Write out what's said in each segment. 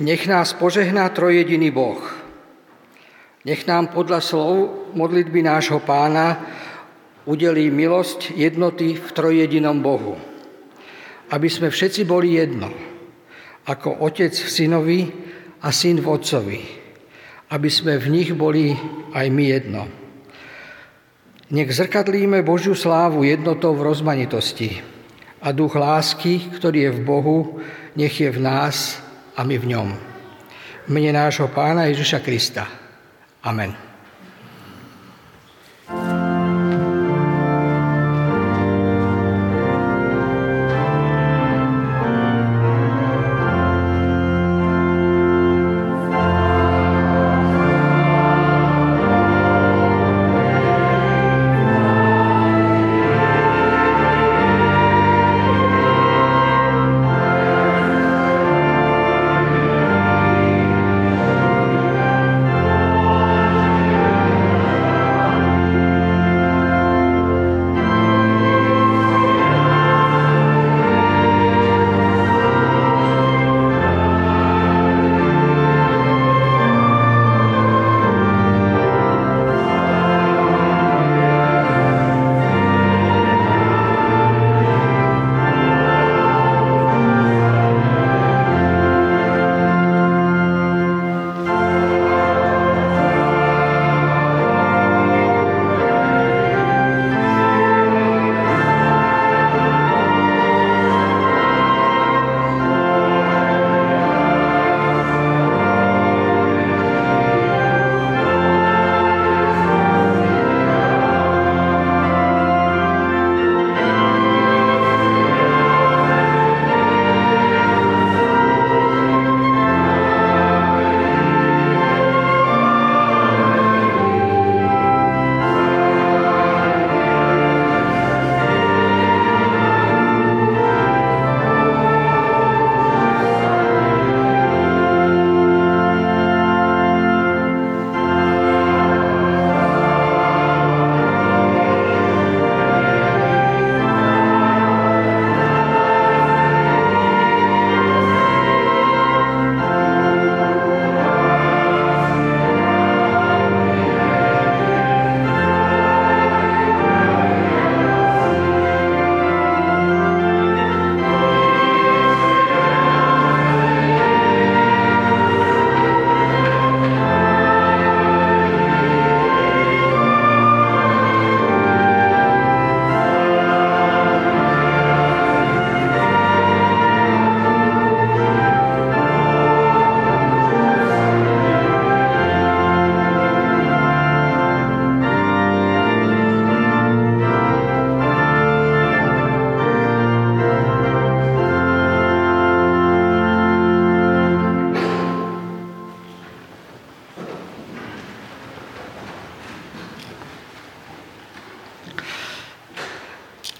Nech nás požehná trojediný Boh. Nech nám podľa slov modlitby nášho pána udelí milosť jednoty v trojjedinom Bohu. Aby sme všetci boli jedno, ako otec v synovi a syn v otcovi. Aby sme v nich boli aj my jedno. Nech zrkadlíme Božiu slávu jednotou v rozmanitosti a duch lásky, ktorý je v Bohu, nech je v nás a my v ňom. Mene nášho Pána Ježiša Krista. Amen.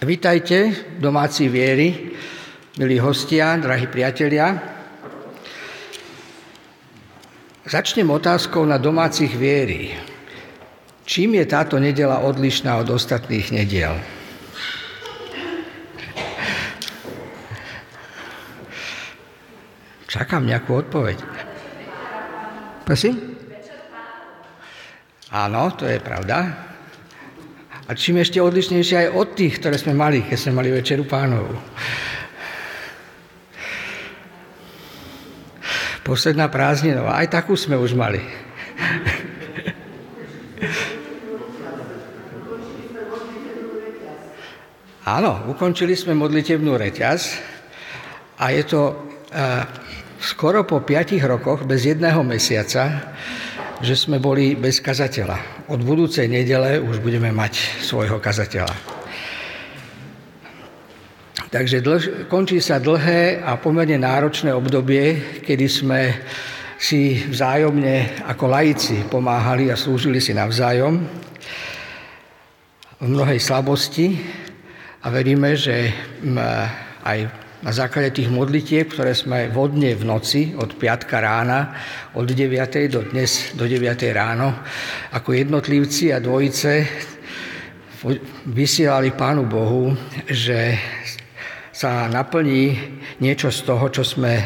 Vítajte, domáci viery, milí hostia, drahí priatelia. Začnem otázkou na domácich viery. Čím je táto nedela odlišná od ostatných nediel? Čakám nejakú odpoveď. Prosím? Áno, to je pravda. A čím ešte odlišnejšie aj od tých, ktoré sme mali, keď sme mali Večeru pánov. Posledná prázdninová, aj takú sme už mali. Áno, ukončili sme modlitebnú reťaz a je to uh, skoro po piatich rokoch, bez jedného mesiaca, že sme boli bez kazateľa od budúcej nedele už budeme mať svojho kazateľa. Takže dlž, končí sa dlhé a pomerne náročné obdobie, kedy sme si vzájomne ako laici pomáhali a slúžili si navzájom v mnohej slabosti a veríme, že aj na základe tých modlitieb, ktoré sme vodne v noci od piatka rána, od 9. do dnes do 9. ráno, ako jednotlivci a dvojice vysielali Pánu Bohu, že sa naplní niečo z toho, čo sme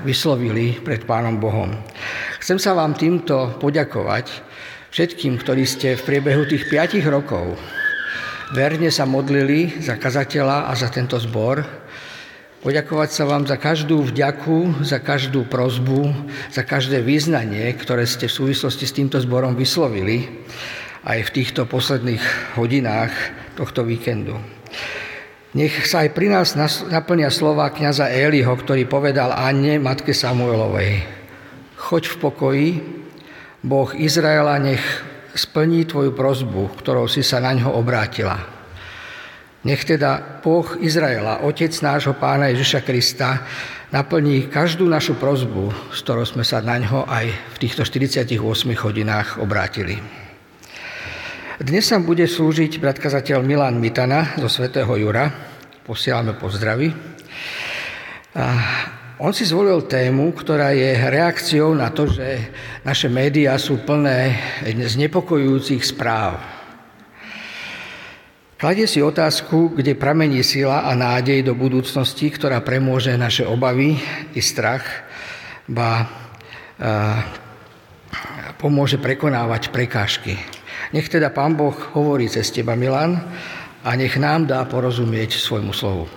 vyslovili pred Pánom Bohom. Chcem sa vám týmto poďakovať všetkým, ktorí ste v priebehu tých 5 rokov verne sa modlili za kazateľa a za tento zbor. Poďakovať sa vám za každú vďaku, za každú prozbu, za každé význanie, ktoré ste v súvislosti s týmto zborom vyslovili aj v týchto posledných hodinách tohto víkendu. Nech sa aj pri nás naplnia slova kniaza Eliho, ktorý povedal Anne, matke Samuelovej. Choď v pokoji, Boh Izraela nech splní tvoju prozbu, ktorou si sa na ňo obrátila. Nech teda Boh Izraela, Otec nášho Pána Ježiša Krista, naplní každú našu prozbu, s ktorou sme sa na ňo aj v týchto 48 hodinách obrátili. Dnes sa bude slúžiť bratkazateľ Milan Mitana zo Svetého Jura. Posielame pozdravy. On si zvolil tému, ktorá je reakciou na to, že naše médiá sú plné znepokojujúcich správ. Kladie si otázku, kde pramení sila a nádej do budúcnosti, ktorá premôže naše obavy i strach, ba pomôže prekonávať prekážky. Nech teda Pán Boh hovorí cez teba, Milan, a nech nám dá porozumieť svojmu slovu.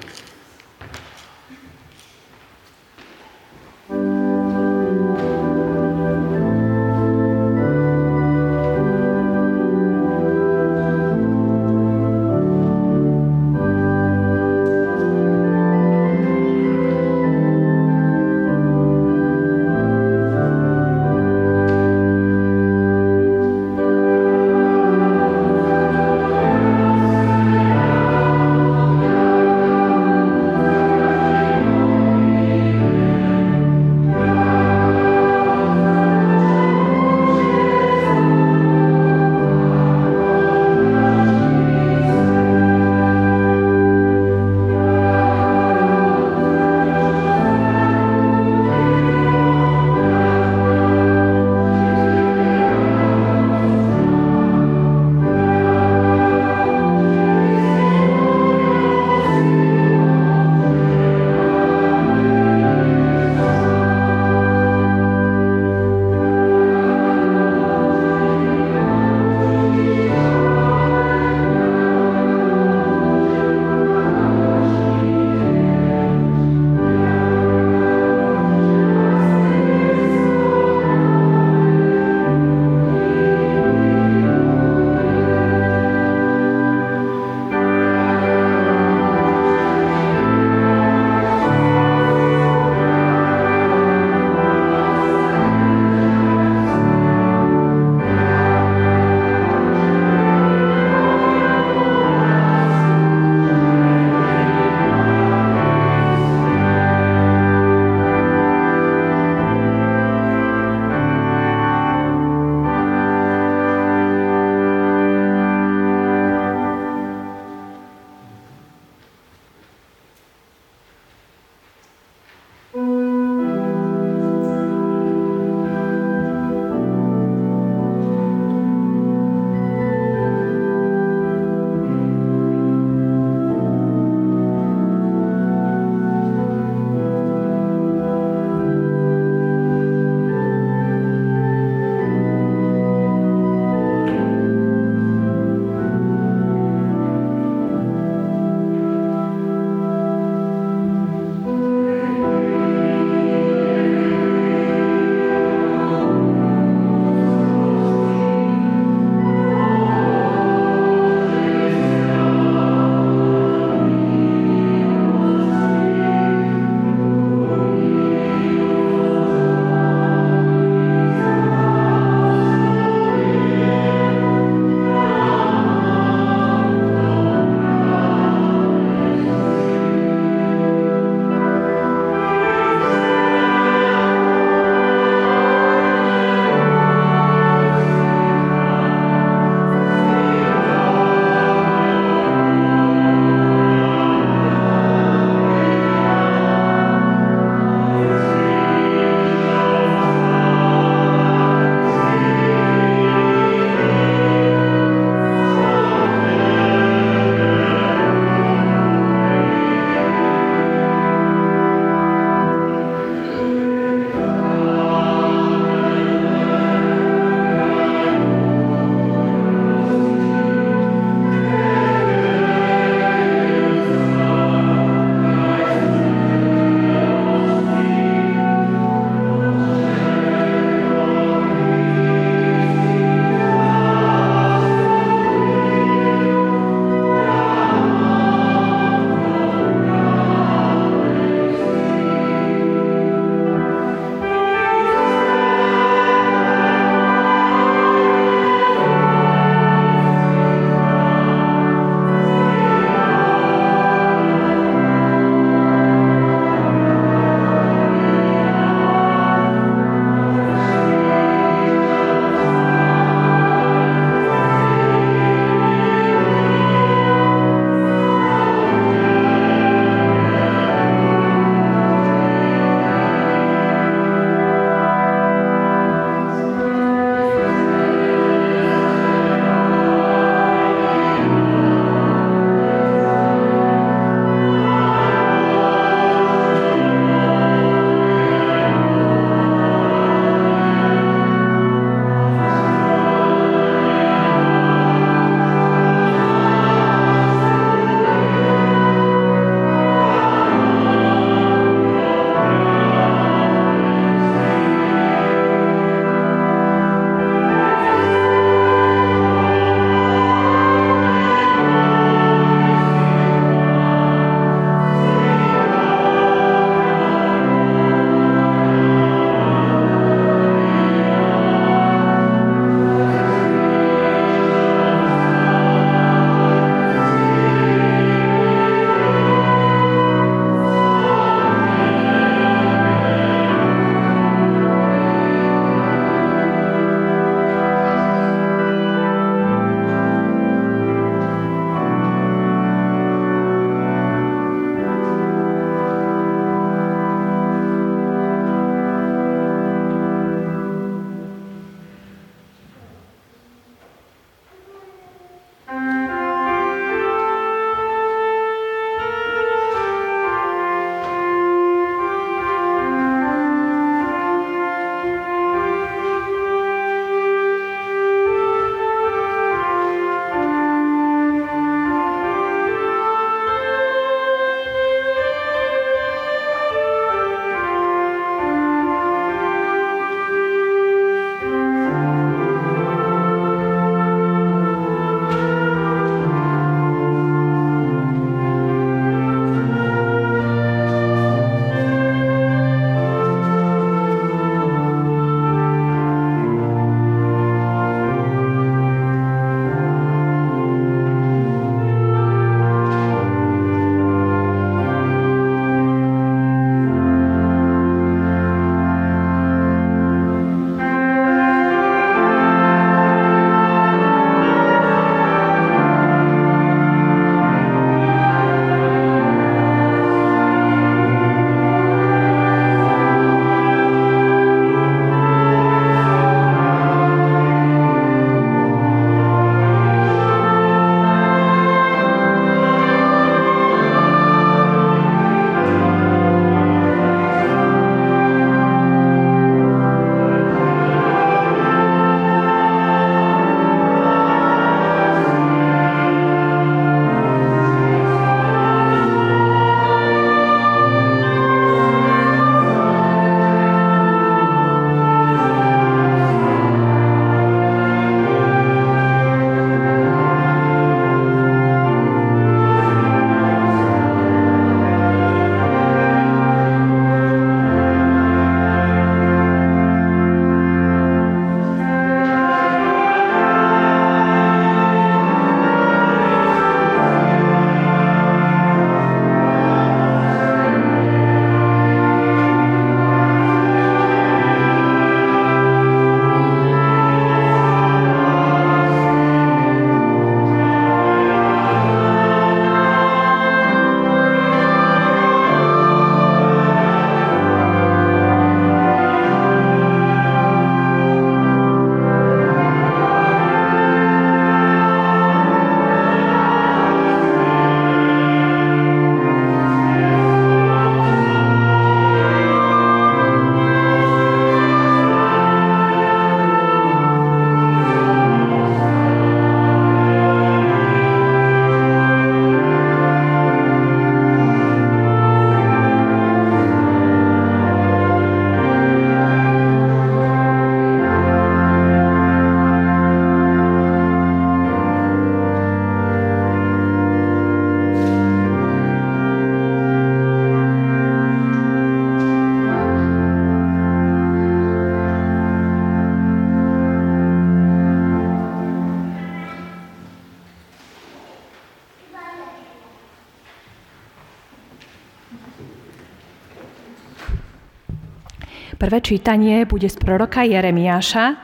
Prvé čítanie bude z proroka Jeremiáša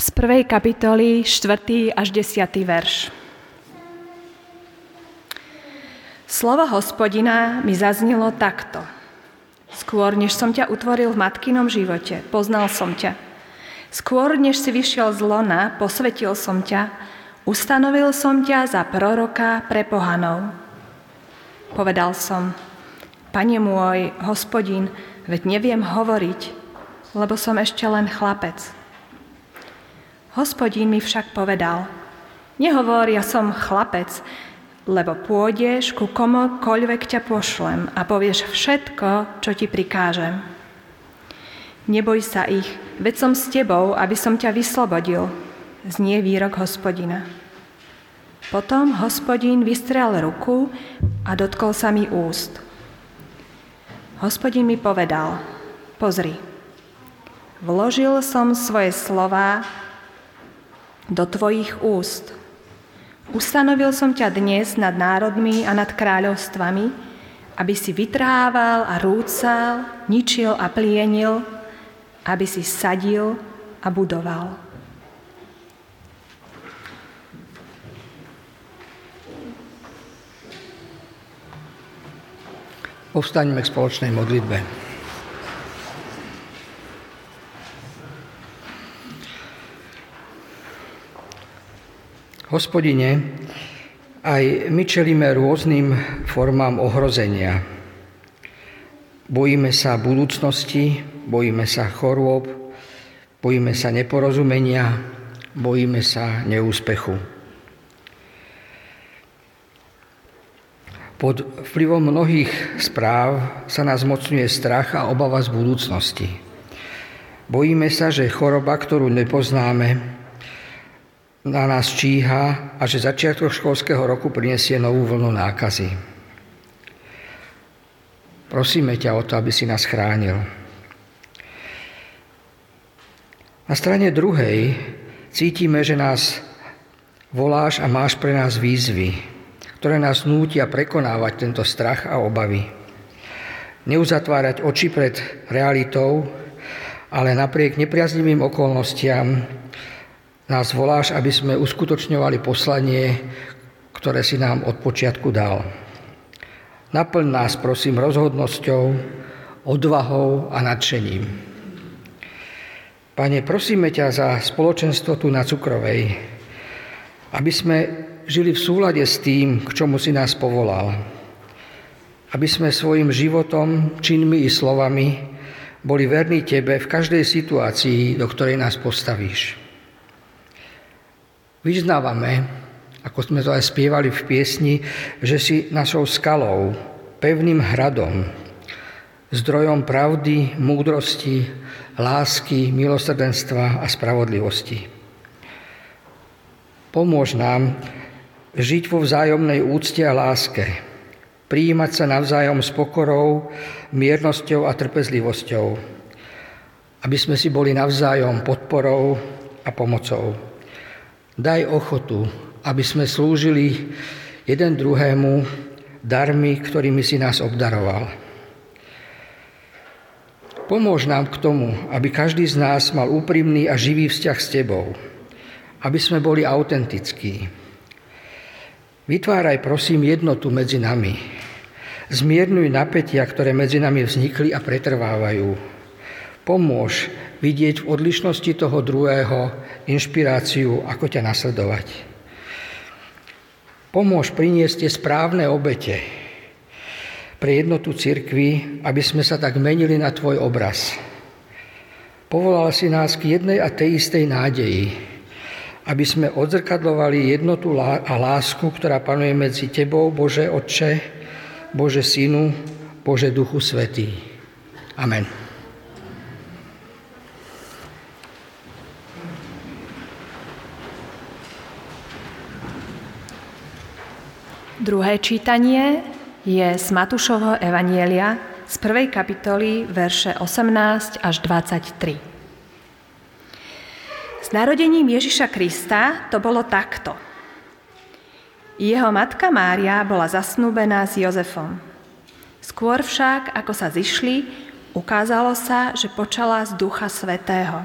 z prvej kapitoly 4. až 10. verš. Slovo hospodina mi zaznelo takto. Skôr, než som ťa utvoril v matkinom živote, poznal som ťa. Skôr, než si vyšiel z lona, posvetil som ťa, ustanovil som ťa za proroka pre pohanov. Povedal som, Pane môj, hospodin, veď neviem hovoriť, lebo som ešte len chlapec. Hospodín mi však povedal, nehovor, ja som chlapec, lebo pôjdeš ku komukoľvek ťa pošlem a povieš všetko, čo ti prikážem. Neboj sa ich, veď som s tebou, aby som ťa vyslobodil, znie výrok hospodina. Potom hospodín vystrel ruku a dotkol sa mi úst. Hospodín mi povedal, pozri, Vložil som svoje slova do tvojich úst. Ustanovil som ťa dnes nad národmi a nad kráľovstvami, aby si vytrhával a rúcal, ničil a plienil, aby si sadil a budoval. Povstaňme k spoločnej modlitbe. Hospodine, aj my čelíme rôznym formám ohrozenia. Bojíme sa budúcnosti, bojíme sa chorôb, bojíme sa neporozumenia, bojíme sa neúspechu. Pod vplyvom mnohých správ sa nás mocňuje strach a obava z budúcnosti. Bojíme sa, že choroba, ktorú nepoznáme, na nás číha a že začiatok školského roku prinesie novú vlnu nákazy. Prosíme ťa o to, aby si nás chránil. Na strane druhej cítime, že nás voláš a máš pre nás výzvy, ktoré nás nútia prekonávať tento strach a obavy. Neuzatvárať oči pred realitou, ale napriek nepriaznivým okolnostiam nás voláš, aby sme uskutočňovali poslanie, ktoré si nám od počiatku dal. Naplň nás, prosím, rozhodnosťou, odvahou a nadšením. Pane, prosíme ťa za spoločenstvo tu na Cukrovej, aby sme žili v súlade s tým, k čomu si nás povolal. Aby sme svojim životom, činmi i slovami boli verní Tebe v každej situácii, do ktorej nás postavíš. Vyznávame, ako sme to aj spievali v piesni, že si našou skalou, pevným hradom, zdrojom pravdy, múdrosti, lásky, milosrdenstva a spravodlivosti. Pomôž nám žiť vo vzájomnej úcte a láske, prijímať sa navzájom s pokorou, miernosťou a trpezlivosťou, aby sme si boli navzájom podporou a pomocou. Daj ochotu, aby sme slúžili jeden druhému darmi, ktorými si nás obdaroval. Pomôž nám k tomu, aby každý z nás mal úprimný a živý vzťah s Tebou, aby sme boli autentickí. Vytváraj prosím jednotu medzi nami. Zmiernuj napätia, ktoré medzi nami vznikli a pretrvávajú. Pomôž vidieť v odlišnosti toho druhého inšpiráciu, ako ťa nasledovať. Pomôž priniesť tie správne obete pre jednotu cirkvi, aby sme sa tak menili na Tvoj obraz. Povolal si nás k jednej a tej istej nádeji, aby sme odzrkadlovali jednotu a lásku, ktorá panuje medzi Tebou, Bože Otče, Bože Synu, Bože Duchu Svetý. Amen. Druhé čítanie je z Matúšovho Evanielia z prvej kapitoly verše 18 až 23. S narodením Ježiša Krista to bolo takto. Jeho matka Mária bola zasnúbená s Jozefom. Skôr však, ako sa zišli, Ukázalo sa, že počala z Ducha Svetého.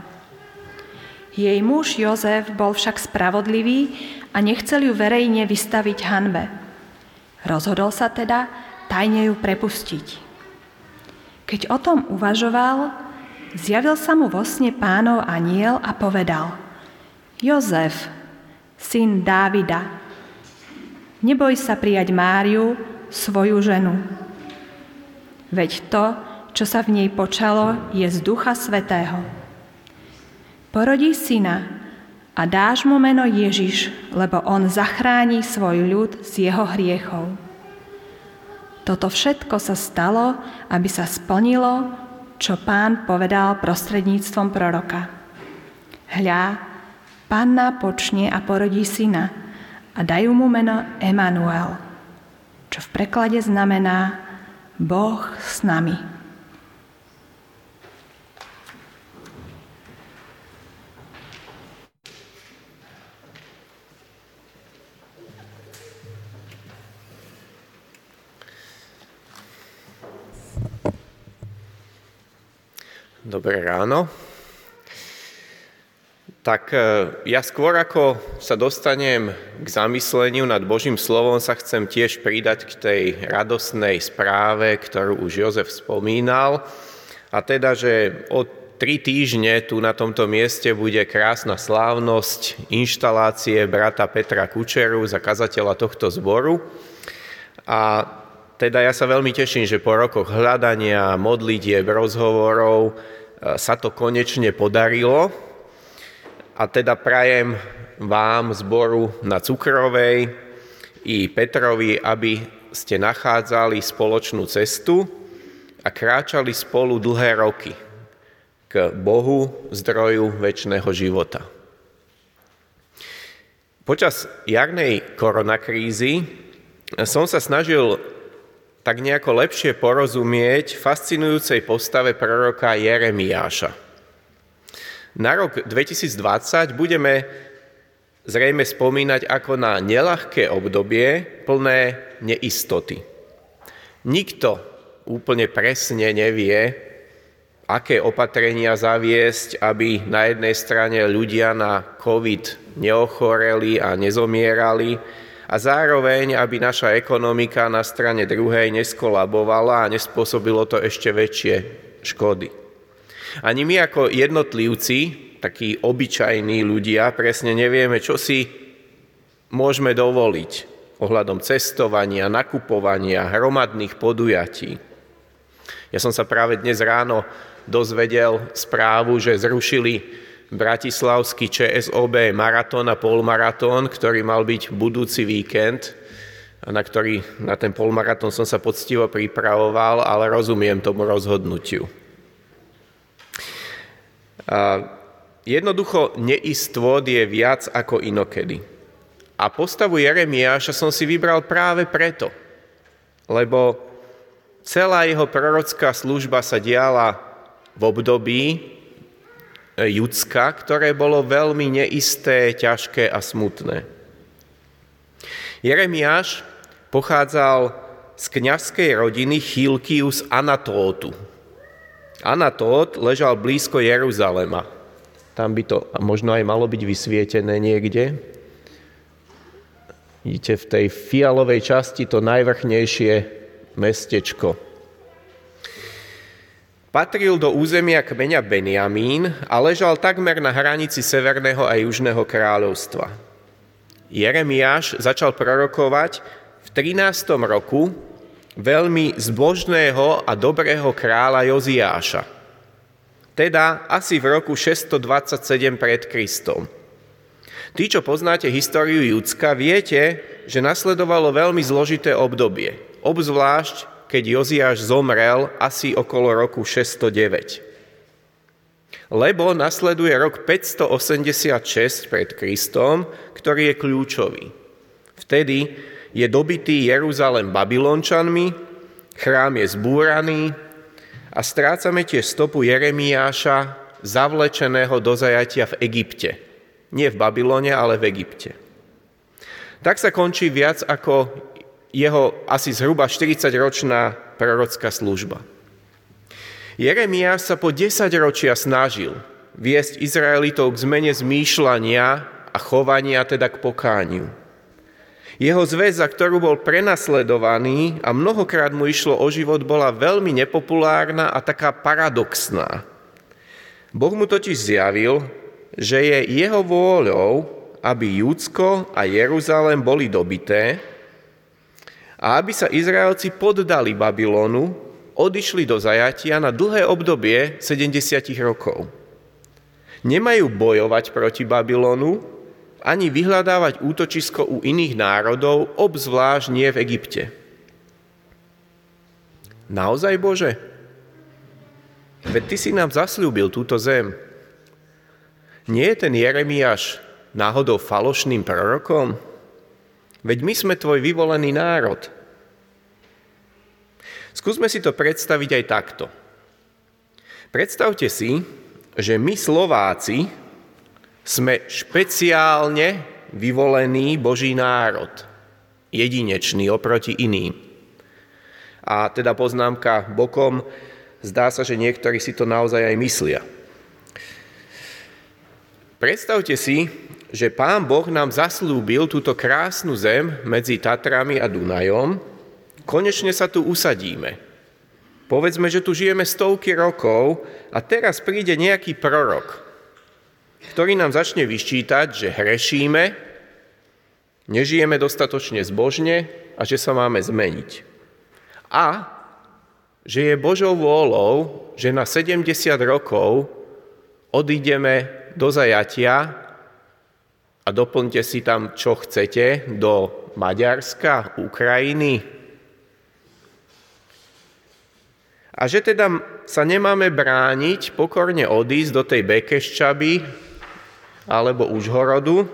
Jej muž Jozef bol však spravodlivý a nechcel ju verejne vystaviť hanbe. Rozhodol sa teda tajne ju prepustiť. Keď o tom uvažoval, zjavil sa mu vo sne pánov aniel a povedal Jozef, syn Dávida, neboj sa prijať Máriu, svoju ženu. Veď to, čo sa v nej počalo, je z Ducha Svetého. Porodí syna a dáš mu meno Ježiš, lebo on zachráni svoj ľud z jeho hriechov. Toto všetko sa stalo, aby sa splnilo, čo pán povedal prostredníctvom proroka. Hľa, panna počne a porodí syna a dajú mu meno Emanuel, čo v preklade znamená Boh s nami. Dobré ráno. Tak e, ja skôr ako sa dostanem k zamysleniu nad Božím slovom, sa chcem tiež pridať k tej radosnej správe, ktorú už Jozef spomínal. A teda, že o tri týždne tu na tomto mieste bude krásna slávnosť inštalácie brata Petra Kučeru, kazateľa tohto zboru. A teda ja sa veľmi teším, že po rokoch hľadania, modlitieb, rozhovorov, sa to konečne podarilo a teda prajem vám zboru na Cukrovej i Petrovi, aby ste nachádzali spoločnú cestu a kráčali spolu dlhé roky k Bohu, zdroju väčšného života. Počas jarnej koronakrízy som sa snažil tak nejako lepšie porozumieť fascinujúcej postave proroka Jeremiáša. Na rok 2020 budeme zrejme spomínať ako na nelahké obdobie plné neistoty. Nikto úplne presne nevie, aké opatrenia zaviesť, aby na jednej strane ľudia na COVID neochoreli a nezomierali, a zároveň, aby naša ekonomika na strane druhej neskolabovala a nespôsobilo to ešte väčšie škody. Ani my ako jednotlivci, takí obyčajní ľudia, presne nevieme, čo si môžeme dovoliť ohľadom cestovania, nakupovania, hromadných podujatí. Ja som sa práve dnes ráno dozvedel správu, že zrušili bratislavský ČSOB maratón a polmaratón, ktorý mal byť budúci víkend, na ktorý, na ten polmaratón som sa poctivo pripravoval, ale rozumiem tomu rozhodnutiu. A jednoducho neistvod je viac ako inokedy. A postavu Jeremiáša som si vybral práve preto, lebo celá jeho prorocká služba sa diala v období, Judska, ktoré bolo veľmi neisté, ťažké a smutné. Jeremiáš pochádzal z kňazskej rodiny Chilkius Anatótu. Anatót ležal blízko Jeruzalema. Tam by to možno aj malo byť vysvietené niekde. Vidíte v tej fialovej časti to najvrchnejšie mestečko Patril do územia kmeňa Benjamín a ležal takmer na hranici Severného a Južného kráľovstva. Jeremiáš začal prorokovať v 13. roku veľmi zbožného a dobrého kráľa Joziáša, teda asi v roku 627 pred Kristom. Tí, čo poznáte históriu Judska, viete, že nasledovalo veľmi zložité obdobie, obzvlášť keď Joziáš zomrel asi okolo roku 609. Lebo nasleduje rok 586 pred Kristom, ktorý je kľúčový. Vtedy je dobitý Jeruzalem Babylončanmi, chrám je zbúraný a strácame tiež stopu Jeremiáša zavlečeného do zajatia v Egypte. Nie v Babylone, ale v Egypte. Tak sa končí viac ako jeho asi zhruba 40-ročná prorocká služba. Jeremiáš sa po 10 ročia snažil viesť Izraelitov k zmene zmýšľania a chovania, teda k pokániu. Jeho zväz, za ktorú bol prenasledovaný a mnohokrát mu išlo o život, bola veľmi nepopulárna a taká paradoxná. Boh mu totiž zjavil, že je jeho vôľou, aby Júdsko a Jeruzalém boli dobité a aby sa Izraelci poddali Babylonu, odišli do zajatia na dlhé obdobie 70 rokov. Nemajú bojovať proti Babylonu, ani vyhľadávať útočisko u iných národov, obzvlášť nie v Egypte. Naozaj, Bože? Veď Ty si nám zasľúbil túto zem. Nie je ten Jeremiáš náhodou falošným prorokom? Veď my sme Tvoj vyvolený národ. Skúsme si to predstaviť aj takto. Predstavte si, že my Slováci sme špeciálne vyvolený Boží národ, jedinečný oproti iným. A teda poznámka bokom, zdá sa, že niektorí si to naozaj aj myslia. Predstavte si, že Pán Boh nám zaslúbil túto krásnu zem medzi Tatrami a Dunajom, konečne sa tu usadíme. Povedzme, že tu žijeme stovky rokov a teraz príde nejaký prorok, ktorý nám začne vyščítať, že hrešíme, nežijeme dostatočne zbožne a že sa máme zmeniť. A že je Božou vôľou, že na 70 rokov odídeme do zajatia a doplňte si tam, čo chcete, do Maďarska, Ukrajiny. A že teda sa nemáme brániť, pokorne odísť do tej Bekeščaby, alebo Užhorodu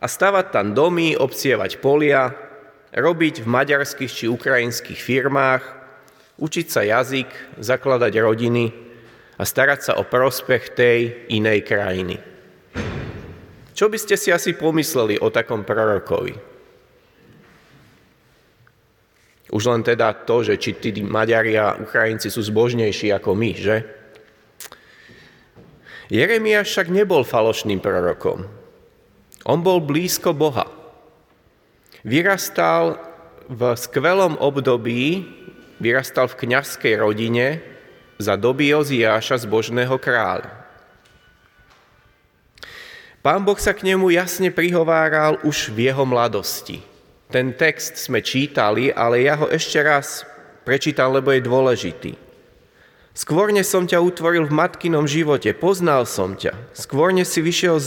a stavať tam domy, obcievať polia, robiť v maďarských či ukrajinských firmách, učiť sa jazyk, zakladať rodiny a starať sa o prospech tej inej krajiny. Čo by ste si asi pomysleli o takom prorokovi? Už len teda to, že či tí Maďari a Ukrajinci sú zbožnejší ako my, že? Jeremiáš však nebol falošným prorokom. On bol blízko Boha. Vyrastal v skvelom období, vyrastal v kňazskej rodine za doby Oziáša zbožného kráľa. Pán Boh sa k nemu jasne prihováral už v jeho mladosti. Ten text sme čítali, ale ja ho ešte raz prečítam, lebo je dôležitý. Skôr než som ťa utvoril v matkinom živote, poznal som ťa. Skôr než si vyšiel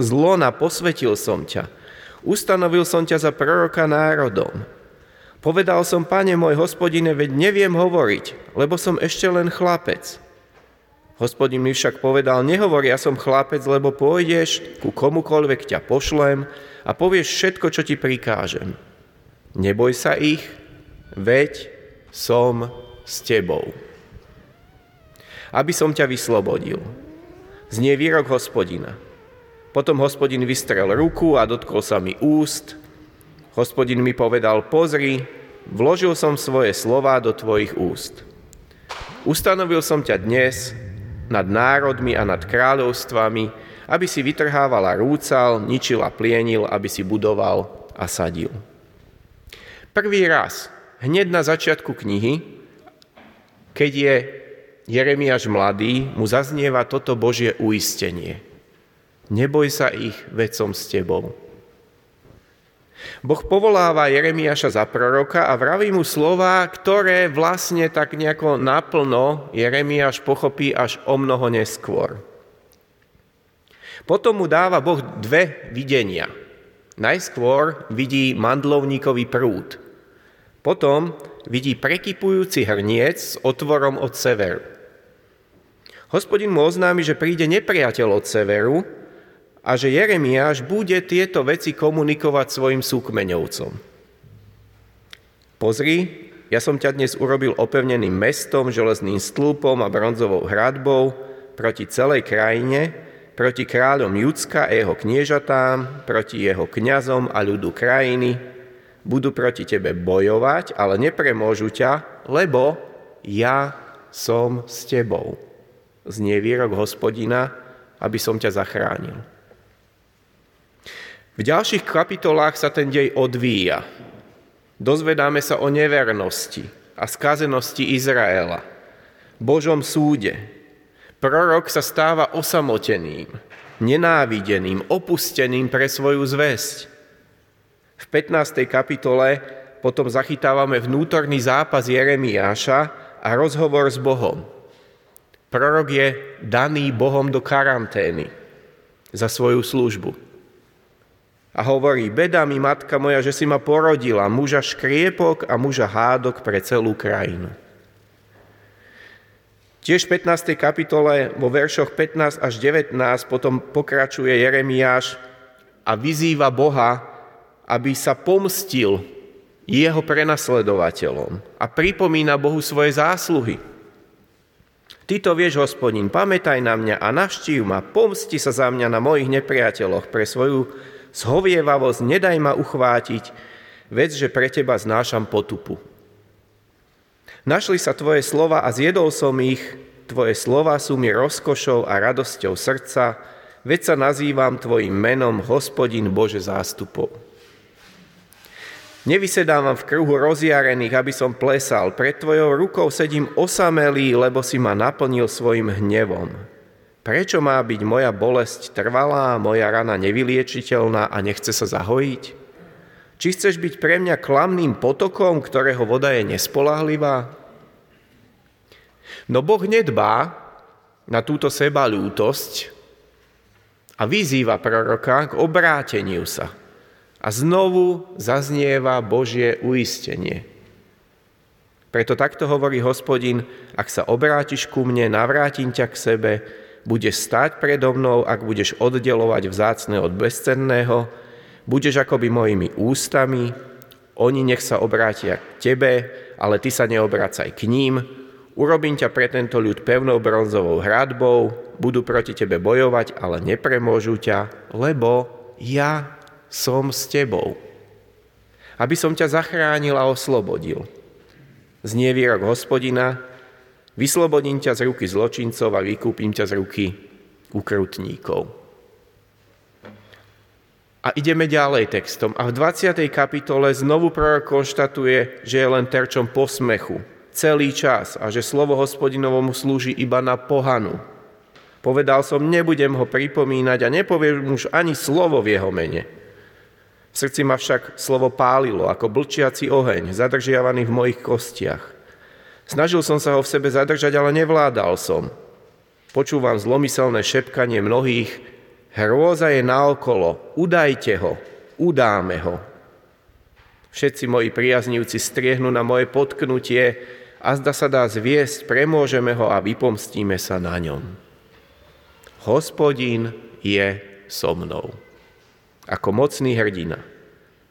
z lona, posvetil som ťa. Ustanovil som ťa za proroka národom. Povedal som, pane môj hospodine, veď neviem hovoriť, lebo som ešte len chlapec. Hospodin mi však povedal, nehovor, ja som chlapec, lebo pôjdeš ku komukoľvek ťa pošlem a povieš všetko, čo ti prikážem. Neboj sa ich, veď som s tebou aby som ťa vyslobodil. Znie výrok hospodina. Potom hospodin vystrel ruku a dotkol sa mi úst. Hospodin mi povedal, pozri, vložil som svoje slova do tvojich úst. Ustanovil som ťa dnes nad národmi a nad kráľovstvami, aby si vytrhávala rúcal, ničila plienil, aby si budoval a sadil. Prvý raz, hneď na začiatku knihy, keď je Jeremiáš mladý, mu zaznieva toto Božie uistenie. Neboj sa ich, vecom s tebou. Boh povoláva Jeremiáša za proroka a vraví mu slova, ktoré vlastne tak nejako naplno Jeremiáš pochopí až o mnoho neskôr. Potom mu dáva Boh dve videnia. Najskôr vidí mandlovníkový prúd. Potom vidí prekypujúci hrniec s otvorom od severu. Hospodin mu oznámi, že príde nepriateľ od severu a že Jeremiáš bude tieto veci komunikovať svojim súkmeňovcom. Pozri, ja som ťa dnes urobil opevneným mestom, železným stĺpom a bronzovou hradbou proti celej krajine, proti kráľom Judska a jeho kniežatám, proti jeho kňazom a ľudu krajiny. Budú proti tebe bojovať, ale nepremôžu ťa, lebo ja som s tebou. Znie výrok hospodina, aby som ťa zachránil. V ďalších kapitolách sa ten dej odvíja. Dozvedáme sa o nevernosti a skazenosti Izraela, Božom súde. Prorok sa stáva osamoteným, nenávideným, opusteným pre svoju zväzť. V 15. kapitole potom zachytávame vnútorný zápas Jeremiáša a rozhovor s Bohom. Prorok je daný Bohom do karantény za svoju službu. A hovorí, beda mi matka moja, že si ma porodila, muža škriepok a muža hádok pre celú krajinu. Tiež v 15. kapitole vo veršoch 15 až 19 potom pokračuje Jeremiáš a vyzýva Boha, aby sa pomstil jeho prenasledovateľom a pripomína Bohu svoje zásluhy. Ty to vieš, hospodin, pamätaj na mňa a navštív ma, pomsti sa za mňa na mojich nepriateľoch pre svoju zhovievavosť, nedaj ma uchvátiť, vec, že pre teba znášam potupu. Našli sa tvoje slova a zjedol som ich, tvoje slova sú mi rozkošou a radosťou srdca, veď sa nazývam tvojim menom, hospodin Bože zástupov. Nevysedávam v kruhu rozjarených, aby som plesal. Pred tvojou rukou sedím osamelý, lebo si ma naplnil svojim hnevom. Prečo má byť moja bolesť trvalá, moja rana nevyliečiteľná a nechce sa zahojiť? Či chceš byť pre mňa klamným potokom, ktorého voda je nespolahlivá? No Boh nedbá na túto seba lútosť a vyzýva proroka k obráteniu sa. A znovu zaznieva Božie uistenie. Preto takto hovorí hospodin, ak sa obrátiš ku mne, navrátim ťa k sebe, budeš stáť predo mnou, ak budeš oddelovať vzácne od bezcenného, budeš akoby mojimi ústami, oni nech sa obrátia k tebe, ale ty sa neobracaj k ním, urobím ťa pre tento ľud pevnou bronzovou hradbou, budú proti tebe bojovať, ale nepremôžu ťa, lebo ja som s tebou. Aby som ťa zachránil a oslobodil. Znie výrok hospodina, vyslobodím ťa z ruky zločincov a vykúpim ťa z ruky ukrutníkov. A ideme ďalej textom. A v 20. kapitole znovu prorok konštatuje, že je len terčom posmechu celý čas a že slovo hospodinovomu slúži iba na pohanu. Povedal som, nebudem ho pripomínať a nepoviem už ani slovo v jeho mene. V srdci ma však slovo pálilo, ako blčiaci oheň, zadržiavaný v mojich kostiach. Snažil som sa ho v sebe zadržať, ale nevládal som. Počúvam zlomyselné šepkanie mnohých, hrôza je naokolo, udajte ho, udáme ho. Všetci moji priaznivci striehnú na moje potknutie a zda sa dá zviesť, premôžeme ho a vypomstíme sa na ňom. Hospodín je so mnou ako mocný hrdina.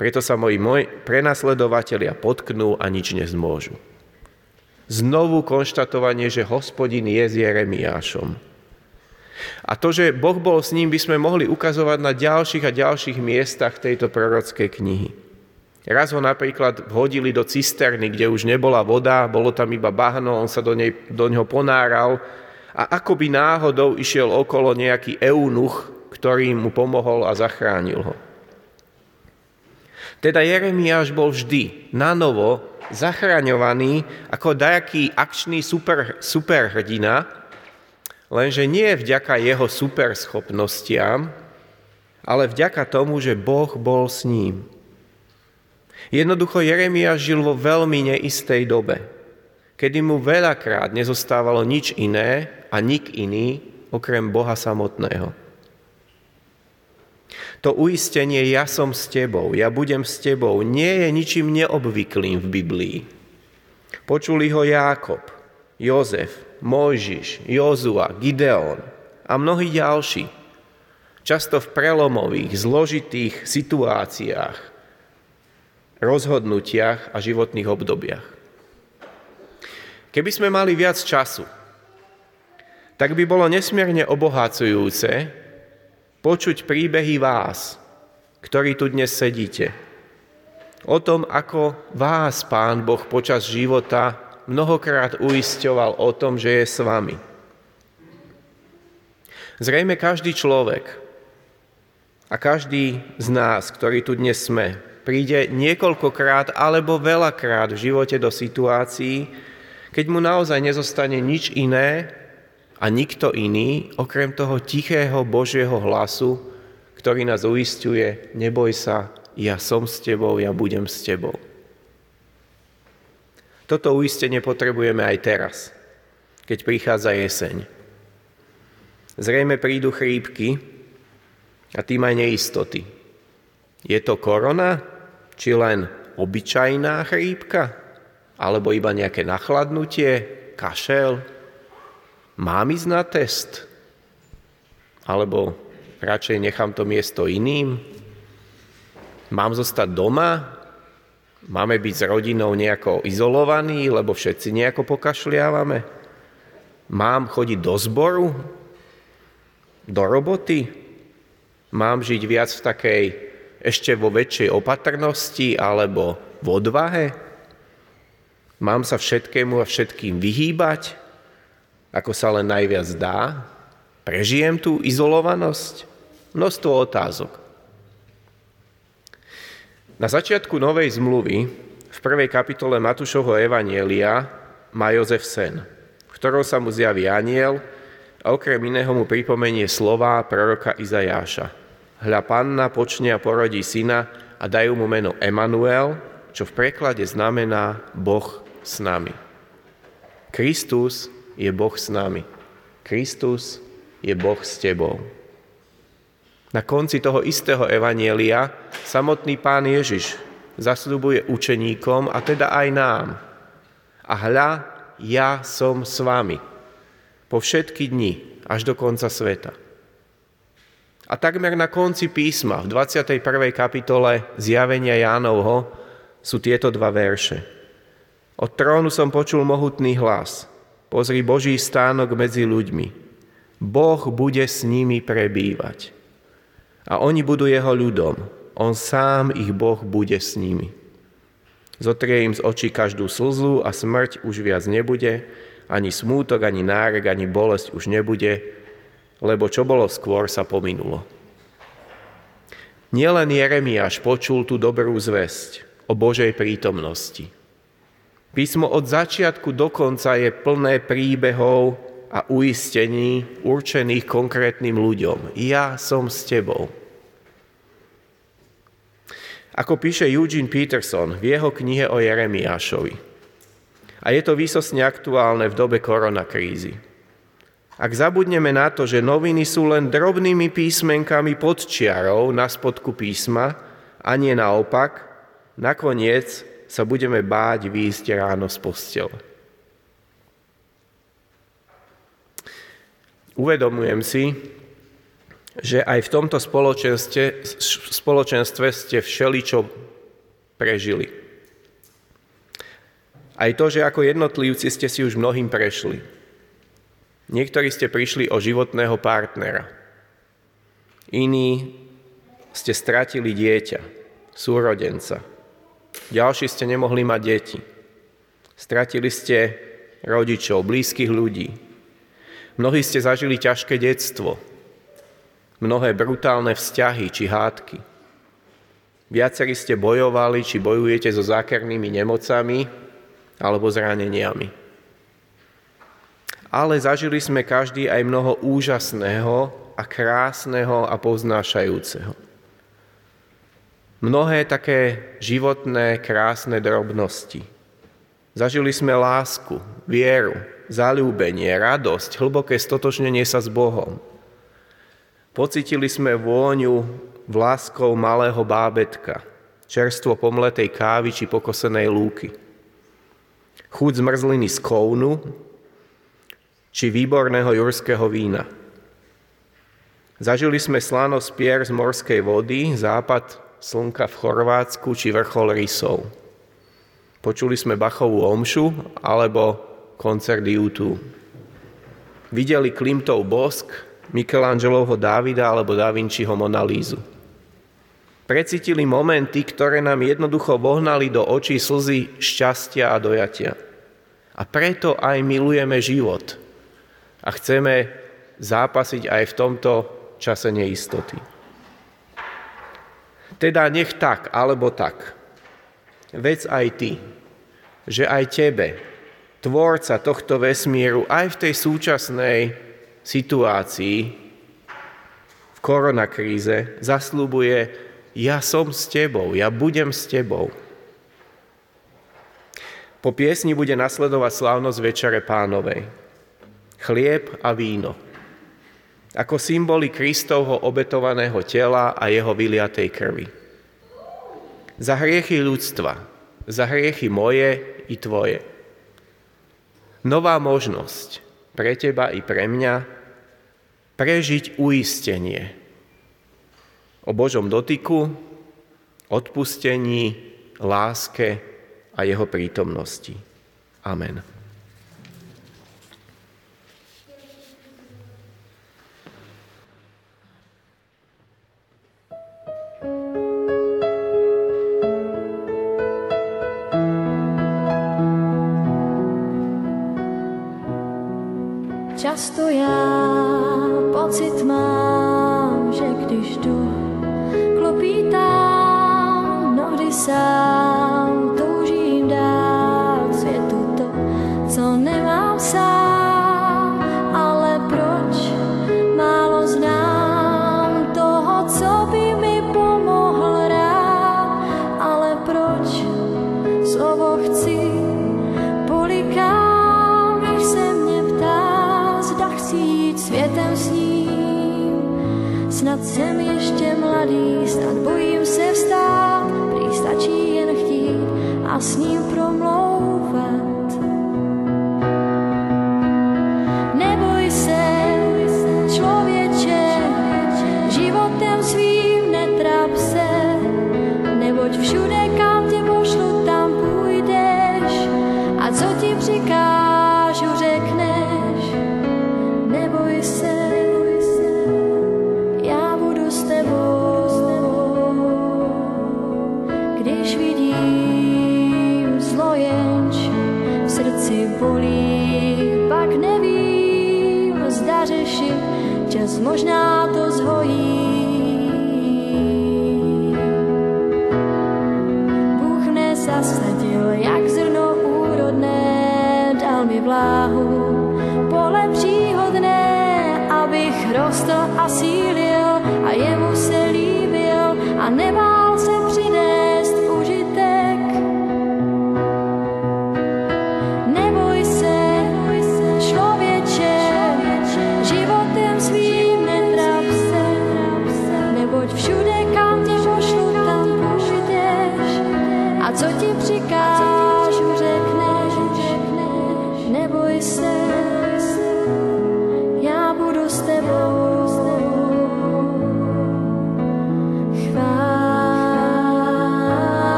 Preto sa moji moj, prenasledovatelia potknú a nič nezmôžu. Znovu konštatovanie, že hospodin je s Jeremiášom. A to, že Boh bol s ním, by sme mohli ukazovať na ďalších a ďalších miestach tejto prorockej knihy. Raz ho napríklad hodili do cisterny, kde už nebola voda, bolo tam iba bahno, on sa do, nej, do neho ponáral a akoby náhodou išiel okolo nejaký eunuch, ktorý mu pomohol a zachránil ho. Teda Jeremiáš bol vždy na novo zachraňovaný ako dajaký akčný super, superhrdina, lenže nie vďaka jeho superschopnostiam, ale vďaka tomu, že Boh bol s ním. Jednoducho Jeremiáš žil vo veľmi neistej dobe, kedy mu veľakrát nezostávalo nič iné a nik iný okrem Boha samotného. To uistenie ja som s tebou, ja budem s tebou, nie je ničím neobvyklým v Biblii. Počuli ho Jákob, Jozef, Mojžiš, Jozua, Gideon a mnohí ďalší. Často v prelomových, zložitých situáciách, rozhodnutiach a životných obdobiach. Keby sme mali viac času, tak by bolo nesmierne obohacujúce, počuť príbehy vás, ktorí tu dnes sedíte. O tom, ako vás Pán Boh počas života mnohokrát uisťoval o tom, že je s vami. Zrejme každý človek a každý z nás, ktorý tu dnes sme, príde niekoľkokrát alebo veľakrát v živote do situácií, keď mu naozaj nezostane nič iné a nikto iný, okrem toho tichého Božieho hlasu, ktorý nás uistuje, neboj sa, ja som s tebou, ja budem s tebou. Toto uistenie potrebujeme aj teraz, keď prichádza jeseň. Zrejme prídu chrípky a tým aj neistoty. Je to korona? Či len obyčajná chrípka? Alebo iba nejaké nachladnutie, kašel? Mám ísť na test? Alebo radšej nechám to miesto iným? Mám zostať doma? Máme byť s rodinou nejako izolovaní, lebo všetci nejako pokašliávame? Mám chodiť do zboru? Do roboty? Mám žiť viac v takej ešte vo väčšej opatrnosti alebo v odvahe? Mám sa všetkému a všetkým vyhýbať, ako sa len najviac dá? Prežijem tú izolovanosť? Množstvo otázok. Na začiatku Novej zmluvy v prvej kapitole Matúšovho Evanielia má Jozef sen, v ktorom sa mu zjaví aniel a okrem iného mu pripomenie slova proroka Izajáša. Hľa panna počne a porodí syna a dajú mu meno Emanuel, čo v preklade znamená Boh s nami. Kristus je Boh s nami. Kristus je Boh s tebou. Na konci toho istého evanielia samotný pán Ježiš zasľubuje učeníkom a teda aj nám. A hľa, ja som s vami po všetky dni až do konca sveta. A takmer na konci písma, v 21. kapitole zjavenia Jánovho, sú tieto dva verše. Od trónu som počul mohutný hlas. Pozri Boží stánok medzi ľuďmi. Boh bude s nimi prebývať. A oni budú jeho ľudom. On sám ich Boh bude s nimi. Zotrie im z očí každú slzu a smrť už viac nebude, ani smútok, ani nárek, ani bolesť už nebude, lebo čo bolo skôr, sa pominulo. Nielen Jeremiáš počul tú dobrú zväzť o Božej prítomnosti. Písmo od začiatku do konca je plné príbehov a uistení určených konkrétnym ľuďom. Ja som s tebou. Ako píše Eugene Peterson v jeho knihe o Jeremiášovi. A je to výsostne aktuálne v dobe koronakrízy. Ak zabudneme na to, že noviny sú len drobnými písmenkami pod čiarou na spodku písma a nie naopak, nakoniec sa budeme báť výjsť ráno z postele. Uvedomujem si, že aj v tomto spoločenstve, spoločenstve ste všeličo prežili. Aj to, že ako jednotlivci ste si už mnohým prešli. Niektorí ste prišli o životného partnera. Iní ste stratili dieťa, súrodenca. Ďalší ste nemohli mať deti. Stratili ste rodičov, blízkych ľudí. Mnohí ste zažili ťažké detstvo, mnohé brutálne vzťahy či hádky. Viacerí ste bojovali či bojujete so zákernými nemocami alebo zraneniami ale zažili sme každý aj mnoho úžasného a krásneho a poznášajúceho. Mnohé také životné, krásne drobnosti. Zažili sme lásku, vieru, zalúbenie, radosť, hlboké stotočnenie sa s Bohom. Pocitili sme vôňu vláskou malého bábetka, čerstvo pomletej kávy či pokosenej lúky. Chuť zmrzliny z kounu či výborného jurského vína. Zažili sme slanosť pier z morskej vody, západ slnka v Chorvátsku či vrchol rysov. Počuli sme Bachovú omšu alebo koncert YouTube. Videli Klimtov bosk, Michelangelovho Dávida alebo Da Vinciho Monalízu. Precítili momenty, ktoré nám jednoducho vohnali do očí slzy šťastia a dojatia. A preto aj milujeme život. A chceme zápasiť aj v tomto čase neistoty. Teda nech tak, alebo tak. Vec aj ty, že aj tebe, tvorca tohto vesmíru, aj v tej súčasnej situácii, v koronakríze, zaslúbuje, ja som s tebou, ja budem s tebou. Po piesni bude nasledovať slávnosť Večere pánovej. Chlieb a víno. Ako symboly Kristovho obetovaného tela a jeho vyliatej krvi. Za hriechy ľudstva, za hriechy moje i tvoje. Nová možnosť pre teba i pre mňa prežiť uistenie o Božom dotyku, odpustení, láske a jeho prítomnosti. Amen. Často já pocit mám, že když jdu, klopítám mnohdy sám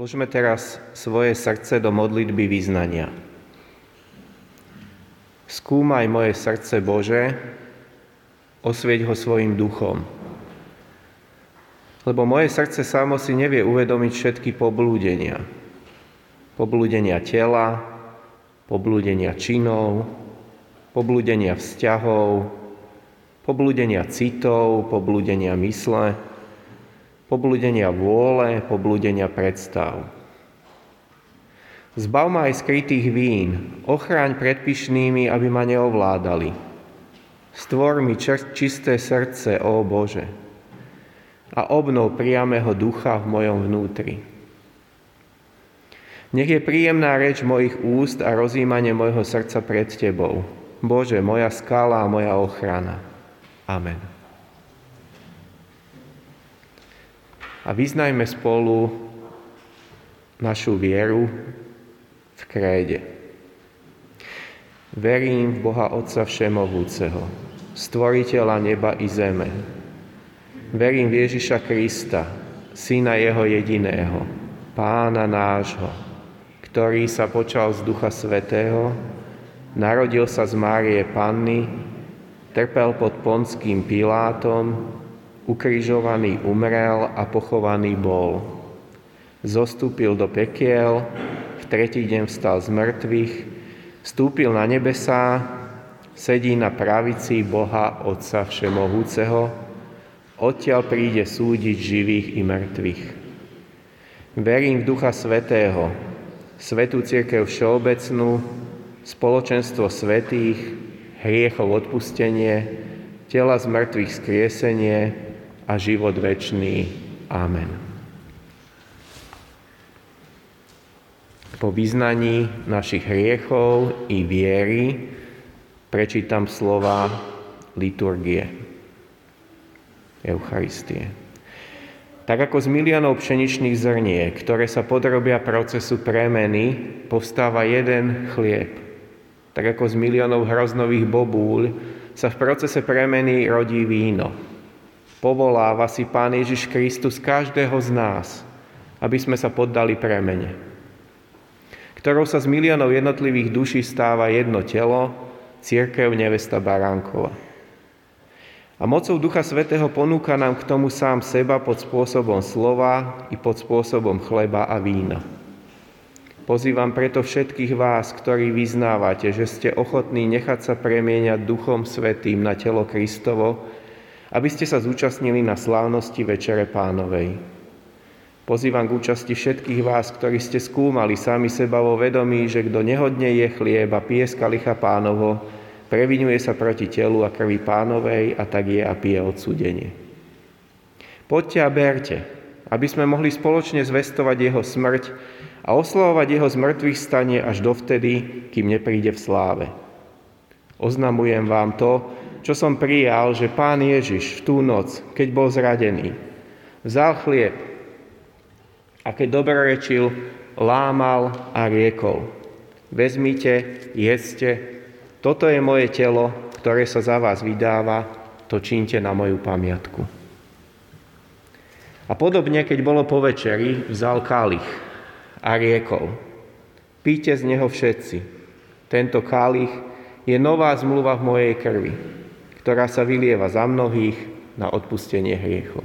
Vložme teraz svoje srdce do modlitby význania. Skúmaj moje srdce Bože, osvieť ho svojim duchom. Lebo moje srdce samo si nevie uvedomiť všetky poblúdenia. Poblúdenia tela, poblúdenia činov, poblúdenia vzťahov, poblúdenia citov, poblúdenia mysle, poblúdenia vôle, poblúdenia predstav. Zbav ma aj skrytých vín, ochráň pred pyšnými, aby ma neovládali. Stvor mi čisté srdce, ó Bože, a obnov priamého ducha v mojom vnútri. Nech je príjemná reč mojich úst a rozímanie mojho srdca pred Tebou. Bože, moja skala a moja ochrana. Amen. A vyznajme spolu našu vieru v kréde. Verím v Boha Otca Všemovúceho, Stvoriteľa neba i zeme. Verím v Ježiša Krista, Syna Jeho jediného, Pána nášho, ktorý sa počal z Ducha Svetého, narodil sa z Márie Panny, trpel pod Ponským Pilátom, ukrižovaný umrel a pochovaný bol. Zostúpil do pekiel, v tretí deň vstal z mŕtvych, vstúpil na nebesá, sedí na pravici Boha Otca Všemohúceho, odtiaľ príde súdiť živých i mŕtvych. Verím v Ducha Svetého, Svetú Církev Všeobecnú, spoločenstvo svetých, hriechov odpustenie, tela z mŕtvych skriesenie, a život večný. Amen. Po vyznaní našich hriechov i viery prečítam slova liturgie Eucharistie. Tak ako z miliónov pšeničných zrniek, ktoré sa podrobia procesu premeny, povstáva jeden chlieb. Tak ako z miliónov hroznových bobúľ sa v procese premeny rodí víno. Povoláva si Pán Ježiš Kristus každého z nás, aby sme sa poddali premene, ktorou sa z miliónov jednotlivých duší stáva jedno telo, církev nevesta Baránkova. A mocou Ducha Svetého ponúka nám k tomu sám seba pod spôsobom slova i pod spôsobom chleba a vína. Pozývam preto všetkých vás, ktorí vyznávate, že ste ochotní nechať sa premieňať Duchom Svetým na telo Kristovo, aby ste sa zúčastnili na slávnosti Večere Pánovej. Pozývam k účasti všetkých vás, ktorí ste skúmali sami seba vo vedomí, že kto nehodne je chlieb a pije z kalicha pánovo, previnuje sa proti telu a krvi pánovej a tak je a pije odsudenie. Poďte a berte, aby sme mohli spoločne zvestovať jeho smrť a oslavovať jeho zmrtvých stanie až dovtedy, kým nepríde v sláve. Oznamujem vám to, čo som prijal, že pán Ježiš v tú noc, keď bol zradený, vzal chlieb a keď dobrorečil, lámal a riekol. Vezmite, jedzte, toto je moje telo, ktoré sa za vás vydáva, to čínte na moju pamiatku. A podobne, keď bolo po večeri, vzal kalich a riekol. Píte z neho všetci. Tento kalich je nová zmluva v mojej krvi ktorá sa vylieva za mnohých na odpustenie hriechov.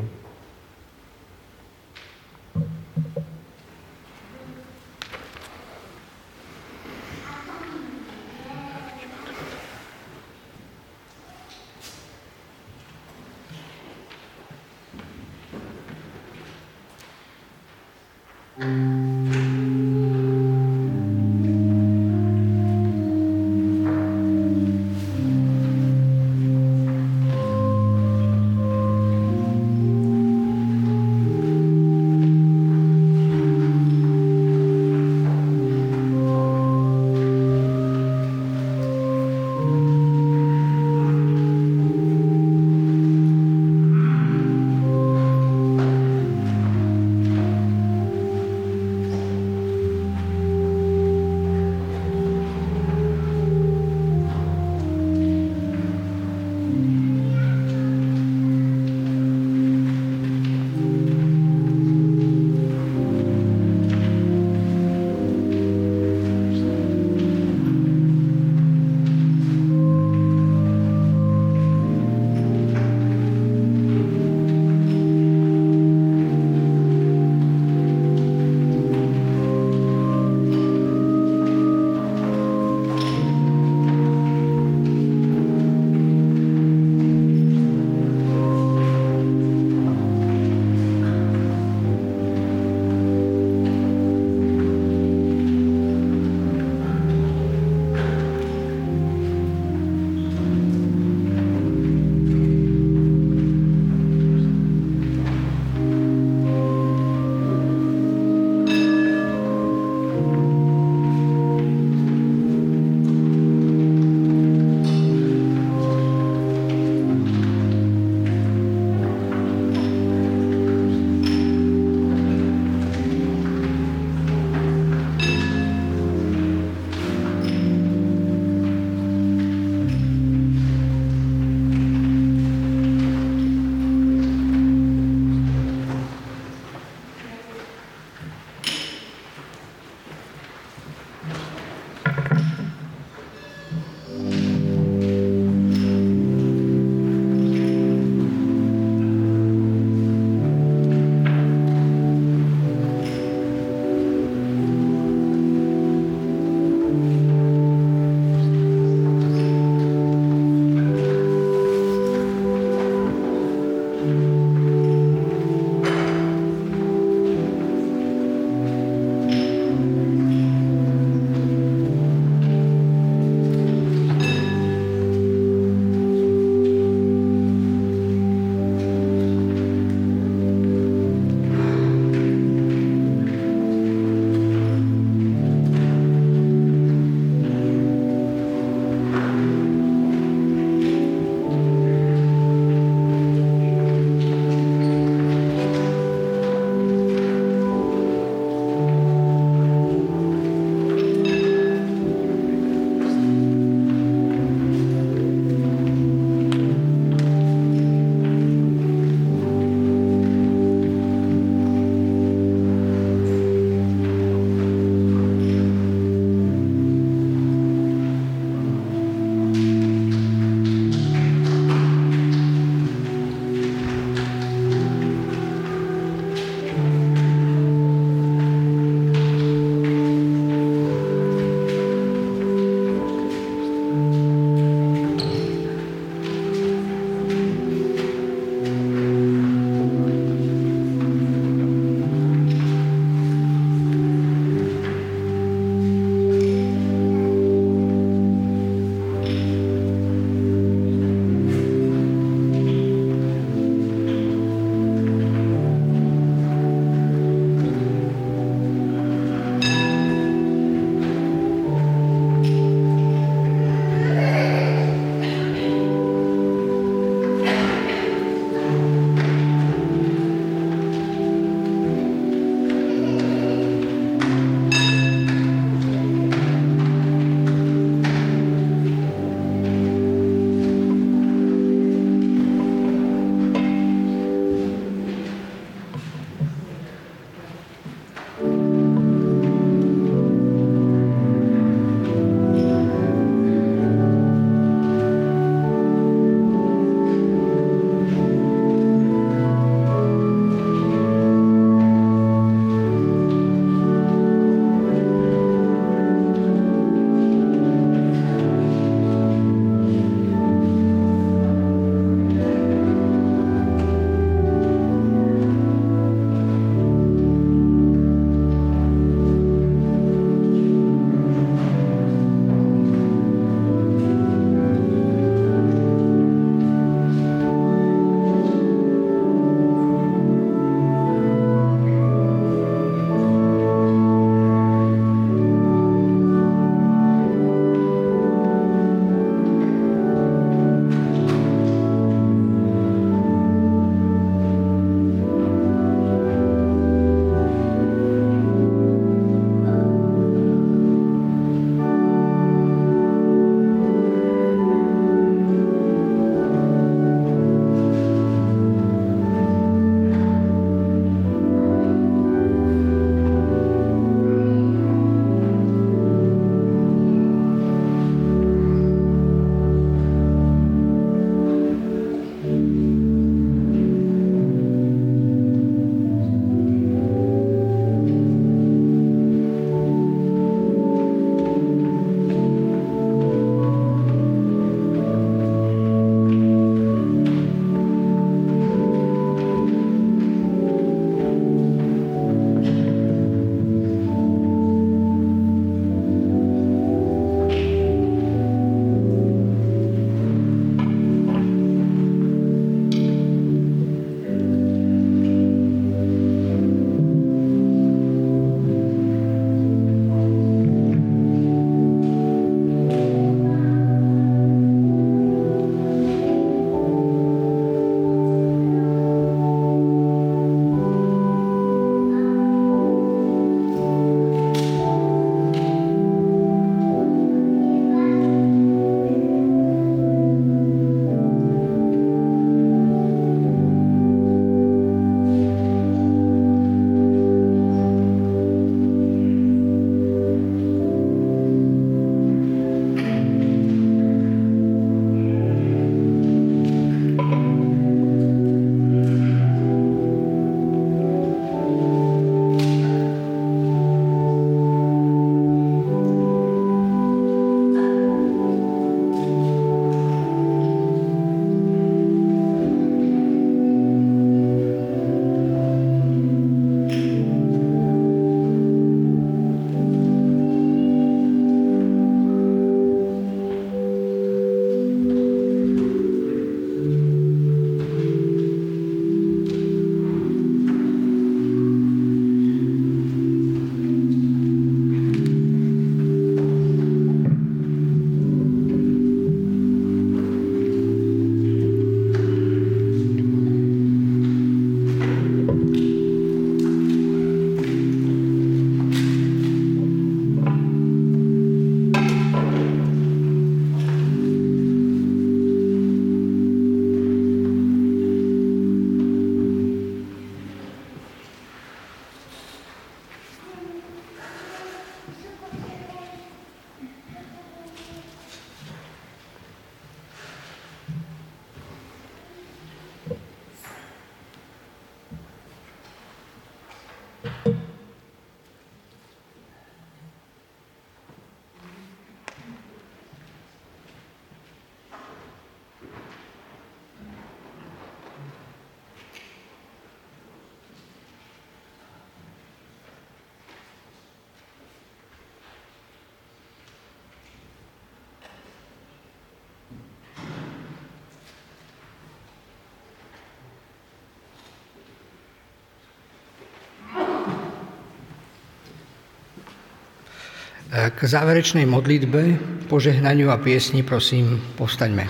K záverečnej modlitbe, požehnaniu a piesni prosím povstaňme.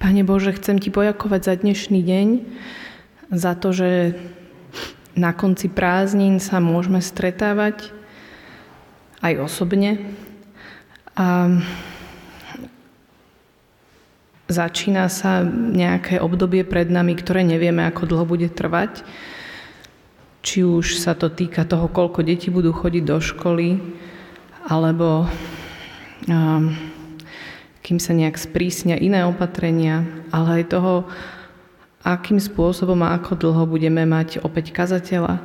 Pane Bože, chcem Ti poďakovať za dnešný deň, za to, že na konci prázdnin sa môžeme stretávať aj osobne. A začína sa nejaké obdobie pred nami, ktoré nevieme, ako dlho bude trvať. Či už sa to týka toho, koľko detí budú chodiť do školy, alebo um, kým sa nejak sprísnia iné opatrenia, ale aj toho, akým spôsobom a ako dlho budeme mať opäť kazateľa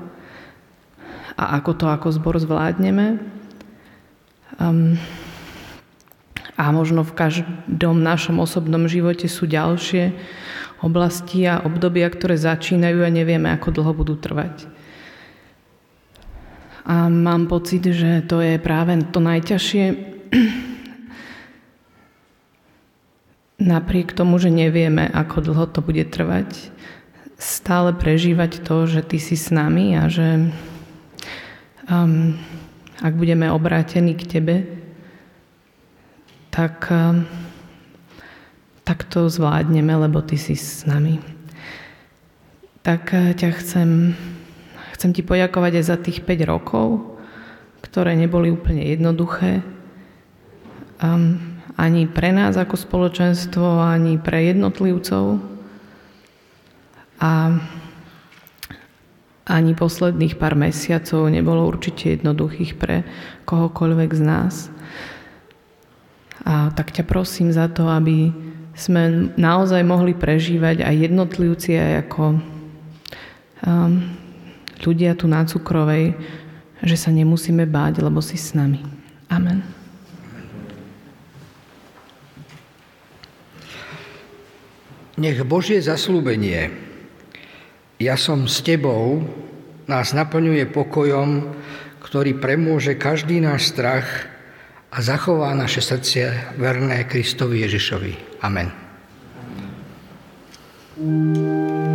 a ako to ako zbor zvládneme. Um, a možno v každom našom osobnom živote sú ďalšie oblasti a obdobia, ktoré začínajú a nevieme, ako dlho budú trvať. A mám pocit, že to je práve to najťažšie, napriek tomu, že nevieme, ako dlho to bude trvať, stále prežívať to, že ty si s nami a že um, ak budeme obrátení k tebe, tak, um, tak to zvládneme, lebo ty si s nami. Tak uh, ťa chcem, chcem ti poďakovať aj za tých 5 rokov, ktoré neboli úplne jednoduché. Um, ani pre nás ako spoločenstvo, ani pre jednotlivcov. A ani posledných pár mesiacov nebolo určite jednoduchých pre kohokoľvek z nás. A tak ťa prosím za to, aby sme naozaj mohli prežívať aj jednotlivci, aj ako um, ľudia tu na Cukrovej, že sa nemusíme báť, lebo si s nami. Amen. Nech Božie zaslúbenie, ja som s tebou, nás naplňuje pokojom, ktorý premôže každý náš strach a zachová naše srdce verné Kristovi Ježišovi. Amen. you